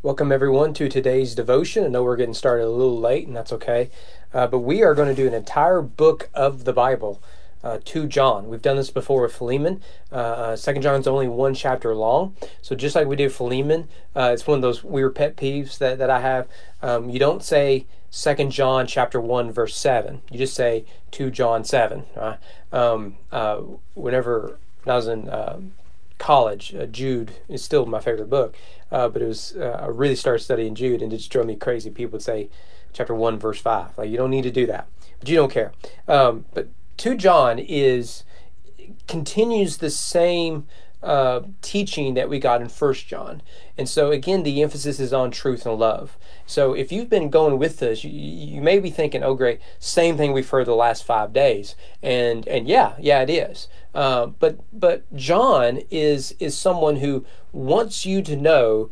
Welcome, everyone, to today's devotion. I know we're getting started a little late, and that's okay. Uh, but we are going to do an entire book of the Bible uh, 2 John. We've done this before with Philemon. Uh, uh Second John's only one chapter long. So just like we did Philemon, uh, it's one of those weird pet peeves that, that I have. Um, you don't say Second John chapter 1, verse 7. You just say 2 John 7. Right? Um, uh, whenever I was in college, Jude is still my favorite book uh, but it was uh, I really started studying Jude, and it just drove me crazy. People would say chapter one, verse five, like you don't need to do that, but you don't care. Um, but two John is continues the same uh, teaching that we got in First John, and so again, the emphasis is on truth and love. So if you've been going with us, you, you may be thinking, "Oh, great, same thing we've heard the last five days," and and yeah, yeah, it is. Uh, but but John is is someone who wants you to know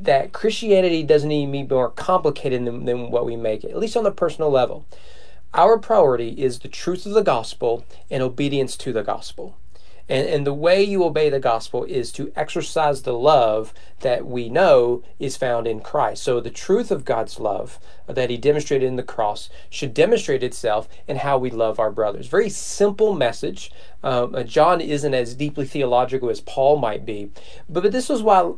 that Christianity doesn't to be more complicated than, than what we make it, at least on the personal level. Our priority is the truth of the gospel and obedience to the gospel. And, and the way you obey the gospel is to exercise the love that we know is found in Christ. So the truth of God's love that he demonstrated in the cross should demonstrate itself in how we love our brothers. Very simple message. Um, uh, John isn't as deeply theological as Paul might be, but, but this was why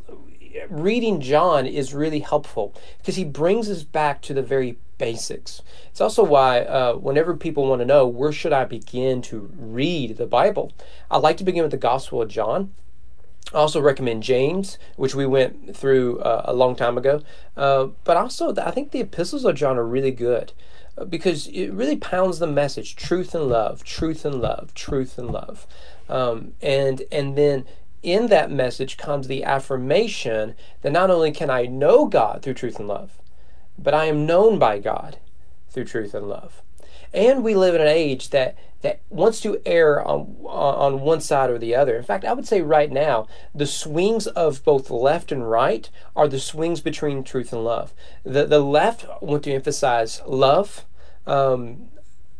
reading John is really helpful because he brings us back to the very basics. It's also why, uh, whenever people want to know where should I begin to read the Bible, I like to begin with the Gospel of John. I also recommend James, which we went through uh, a long time ago. Uh, but also, I think the epistles of John are really good uh, because it really pounds the message: truth and love, truth and love, truth and love. Um, and and then in that message comes the affirmation that not only can I know God through truth and love, but I am known by God through truth and love. And we live in an age that that wants to err on on one side or the other. In fact, I would say right now, the swings of both left and right are the swings between truth and love. The the left want to emphasize love, um,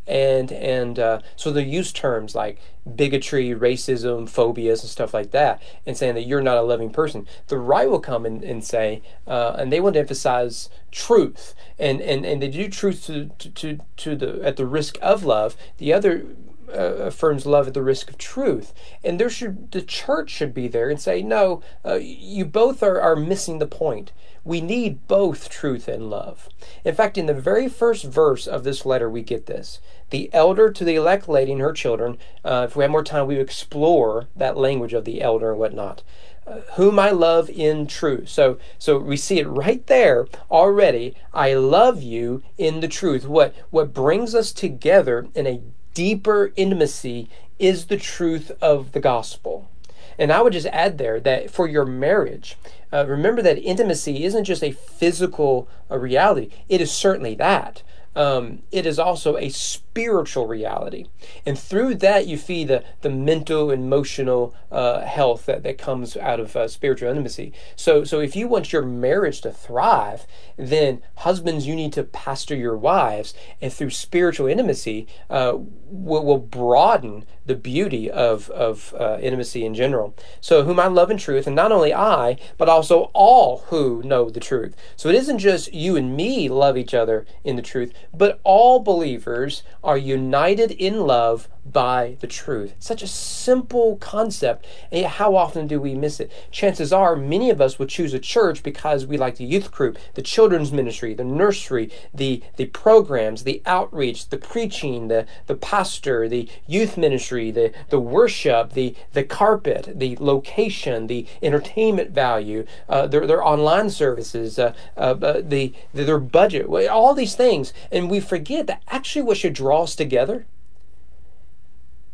and and uh, so they use terms like bigotry, racism, phobias, and stuff like that, and saying that you're not a loving person. The right will come and, and say, uh, and they want to emphasize truth, and and, and they do truth to, to to the at the risk of love. The other uh, affirms love at the risk of truth. And there should the church should be there and say, no, uh, you both are, are missing the point. We need both truth and love. In fact, in the very first verse of this letter, we get this. The elder to the elect lady and her children, uh, if we had more time, we explore that language of the elder and whatnot. Uh, whom I love in truth. So, so we see it right there already. I love you in the truth. What what brings us together in a deeper intimacy is the truth of the gospel. And I would just add there that for your marriage, uh, remember that intimacy isn't just a physical uh, reality, it is certainly that um, it is also a spiritual reality. And through that, you feed the, the mental, and emotional uh, health that, that comes out of uh, spiritual intimacy. So, so if you want your marriage to thrive, then husbands, you need to pastor your wives, and through spiritual intimacy, uh, will, will broaden the beauty of, of uh, intimacy in general. So, whom I love in truth, and not only I, but also all who know the truth. So, it isn't just you and me love each other in the truth, but all believers are united in love by the truth. Such a simple concept, and yet how often do we miss it? Chances are many of us would choose a church because we like the youth group, the children's ministry, the nursery, the, the programs, the outreach, the preaching, the, the pastor, the youth ministry, the, the worship, the, the carpet, the location, the entertainment value, uh, their, their online services, uh, uh, uh the, their budget, all these things. And we forget that actually what should draw us together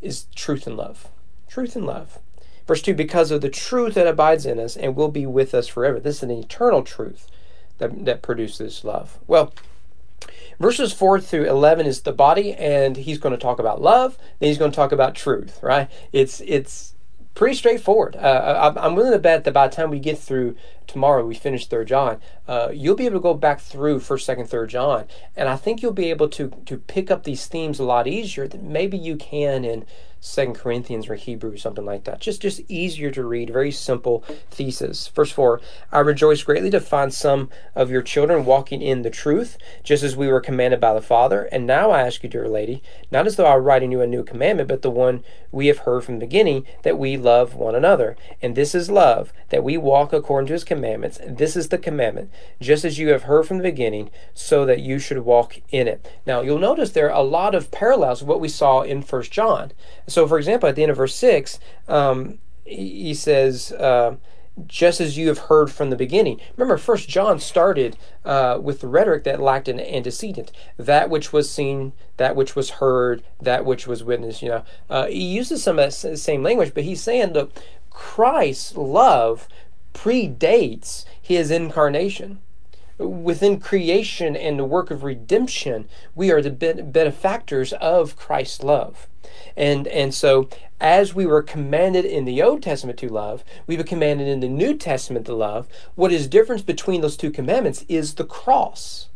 is truth and love. Truth and love. Verse 2 Because of the truth that abides in us and will be with us forever. This is an eternal truth that, that produces love. Well, verses 4 through 11 is the body, and he's going to talk about love, then he's going to talk about truth, right? It's, it's, pretty straightforward. Uh, I'm willing to bet that by the time we get through tomorrow we finish Third John, uh, you'll be able to go back through First, Second, Third John, and I think you'll be able to to pick up these themes a lot easier than maybe you can in Second Corinthians or Hebrews, something like that. Just just easier to read, very simple thesis. Verse four: I rejoice greatly to find some of your children walking in the truth, just as we were commanded by the Father. And now I ask you, dear lady, not as though I were writing you a new commandment, but the one we have heard from the beginning, that we love one another. And this is love, that we walk according to his commandments. This is the commandment, just as you have heard from the beginning, so that you should walk in it. Now you'll notice there are a lot of parallels with what we saw in First John. So, for example, at the end of verse 6, um, he says, uh, just as you have heard from the beginning. Remember, First John started uh, with the rhetoric that lacked an antecedent. That which was seen, that which was heard, that which was witnessed. You know, uh, he uses some of the same language, but he's saying, look, Christ's love predates his incarnation within creation and the work of redemption, we are the benefactors of Christ's love. And and so as we were commanded in the Old Testament to love, we were commanded in the New Testament to love. What is difference between those two commandments is the cross.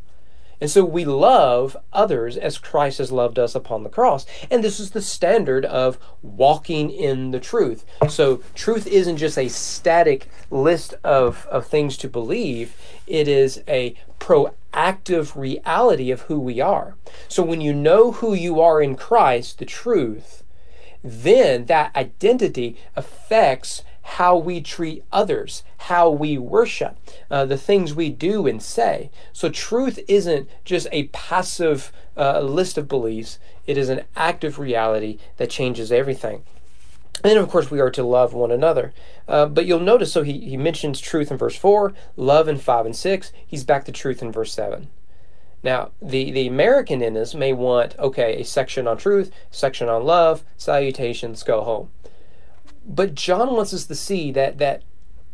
And so we love others as Christ has loved us upon the cross. And this is the standard of walking in the truth. So truth isn't just a static list of, of things to believe, it is a proactive reality of who we are. So when you know who you are in Christ, the truth, then that identity affects how we treat others, how we worship, uh, the things we do and say. So, truth isn't just a passive uh, list of beliefs, it is an active reality that changes everything. And of course, we are to love one another. Uh, but you'll notice, so he, he mentions truth in verse 4, love in 5 and 6. He's back to truth in verse 7. Now, the, the American in us may want, okay, a section on truth, section on love, salutations, go home. But John wants us to see that that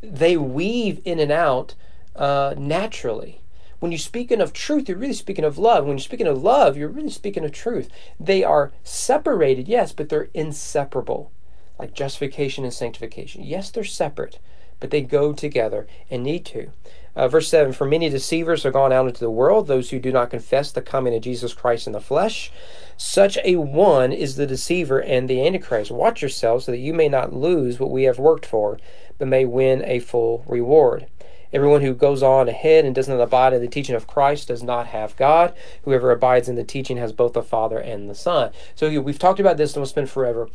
they weave in and out uh, naturally. When you're speaking of truth, you're really speaking of love. When you're speaking of love, you're really speaking of truth. They are separated, yes, but they're inseparable. Like justification and sanctification. Yes, they're separate, but they go together and need to. Uh, verse 7 For many deceivers are gone out into the world, those who do not confess the coming of Jesus Christ in the flesh. Such a one is the deceiver and the antichrist. Watch yourselves so that you may not lose what we have worked for, but may win a full reward. Everyone who goes on ahead and does not abide in the teaching of Christ does not have God. Whoever abides in the teaching has both the Father and the Son. So we've talked about this and we'll spend forever.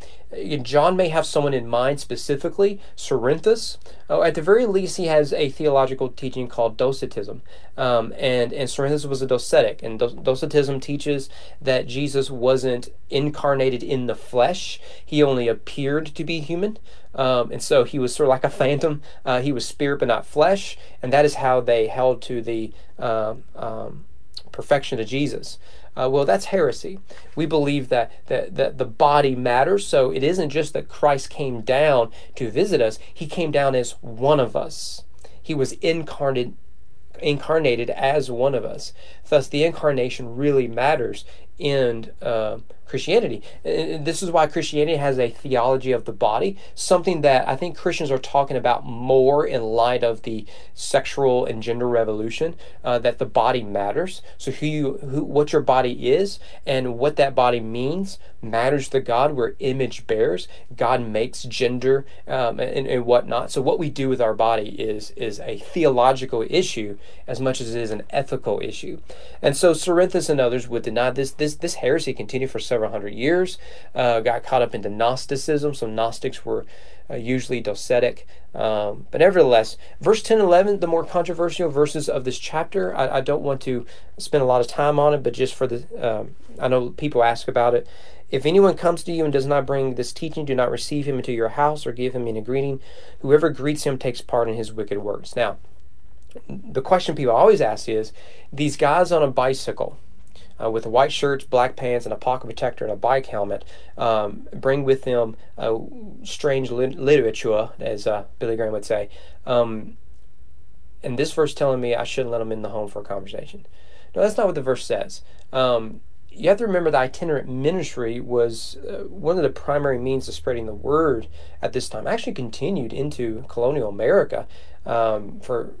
John may have someone in mind specifically, Cerinthus. Oh, at the very least, he has a theological teaching called Docetism. Um, and, and Cerinthus was a Docetic. And Docetism teaches that Jesus wasn't incarnated in the flesh, he only appeared to be human. Um, and so he was sort of like a phantom. Uh, he was spirit but not flesh, and that is how they held to the uh, um, perfection of Jesus. Uh, well, that's heresy. We believe that, that, that the body matters, so it isn't just that Christ came down to visit us, he came down as one of us. He was incarnate incarnated as one of us. Thus, the incarnation really matters in uh, Christianity. And this is why Christianity has a theology of the body, something that I think Christians are talking about more in light of the sexual and gender revolution. Uh, that the body matters. So who you, who, what your body is, and what that body means matters to God. We're image bears. God makes gender um, and, and whatnot. So what we do with our body is is a theological issue as much as it is an ethical issue. And so Cerinthus and others would deny this. This this heresy continued for several hundred years. Uh, got caught up into Gnosticism. So Gnostics were uh, usually docetic. Um, but nevertheless, verse 10 and 11, the more controversial verses of this chapter, I, I, don't want to spend a lot of time on it, but just for the, um, I know people ask about it. If anyone comes to you and does not bring this teaching, do not receive him into your house or give him any greeting. Whoever greets him takes part in his wicked works. Now, the question people always ask is these guys on a bicycle uh, with white shirts, black pants, and a pocket protector and a bike helmet um, bring with them uh, strange literature, as uh, Billy Graham would say. Um, and this verse telling me I shouldn't let them in the home for a conversation. No, that's not what the verse says. Um, you have to remember the itinerant ministry was uh, one of the primary means of spreading the word at this time. Actually, continued into colonial America um, for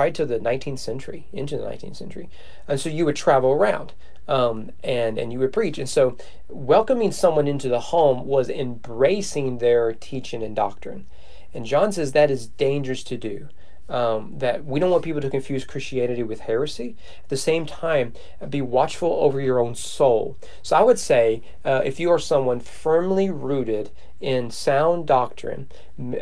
prior to the 19th century, into the 19th century, and so you would travel around. Um, and and you would preach, and so welcoming someone into the home was embracing their teaching and doctrine. And John says that is dangerous to do um, that we don't want people to confuse Christianity with heresy. At the same time, be watchful over your own soul. So I would say uh, if you are someone firmly rooted in sound doctrine,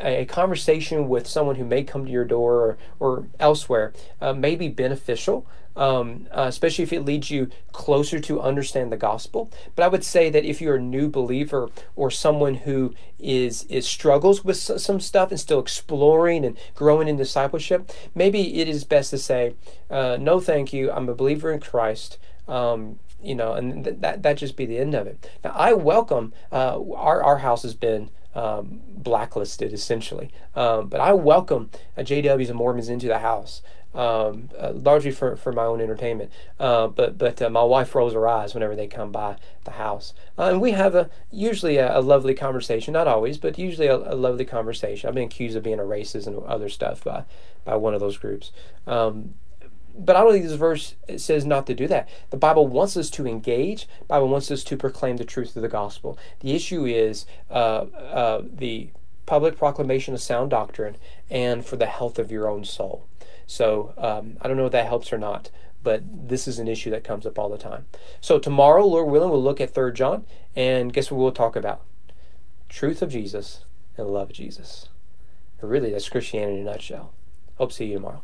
a conversation with someone who may come to your door or, or elsewhere uh, may be beneficial um, uh, especially if it leads you closer to understand the gospel. But I would say that if you're a new believer or someone who is is struggles with some stuff and still exploring and growing in discipleship, maybe it is best to say, uh, "No, thank you. I'm a believer in Christ." Um, you know, and th- that that just be the end of it. Now, I welcome uh, our our house has been um, blacklisted essentially, um, but I welcome uh, JWs and Mormons into the house um, uh, largely for, for my own entertainment. Uh, but but uh, my wife rolls her eyes whenever they come by the house, uh, and we have a usually a, a, lovely conversation. Not always, but usually a, a, lovely conversation. I've been accused of being a racist and other stuff by by one of those groups. Um, but I don't think this verse says not to do that. The Bible wants us to engage. The Bible wants us to proclaim the truth of the gospel. The issue is uh, uh, the public proclamation of sound doctrine and for the health of your own soul. So um, I don't know if that helps or not, but this is an issue that comes up all the time. So tomorrow, Lord willing, we'll look at Third John, and guess what we'll talk about? Truth of Jesus and love of Jesus. Really, that's Christianity in a nutshell. Hope to see you tomorrow.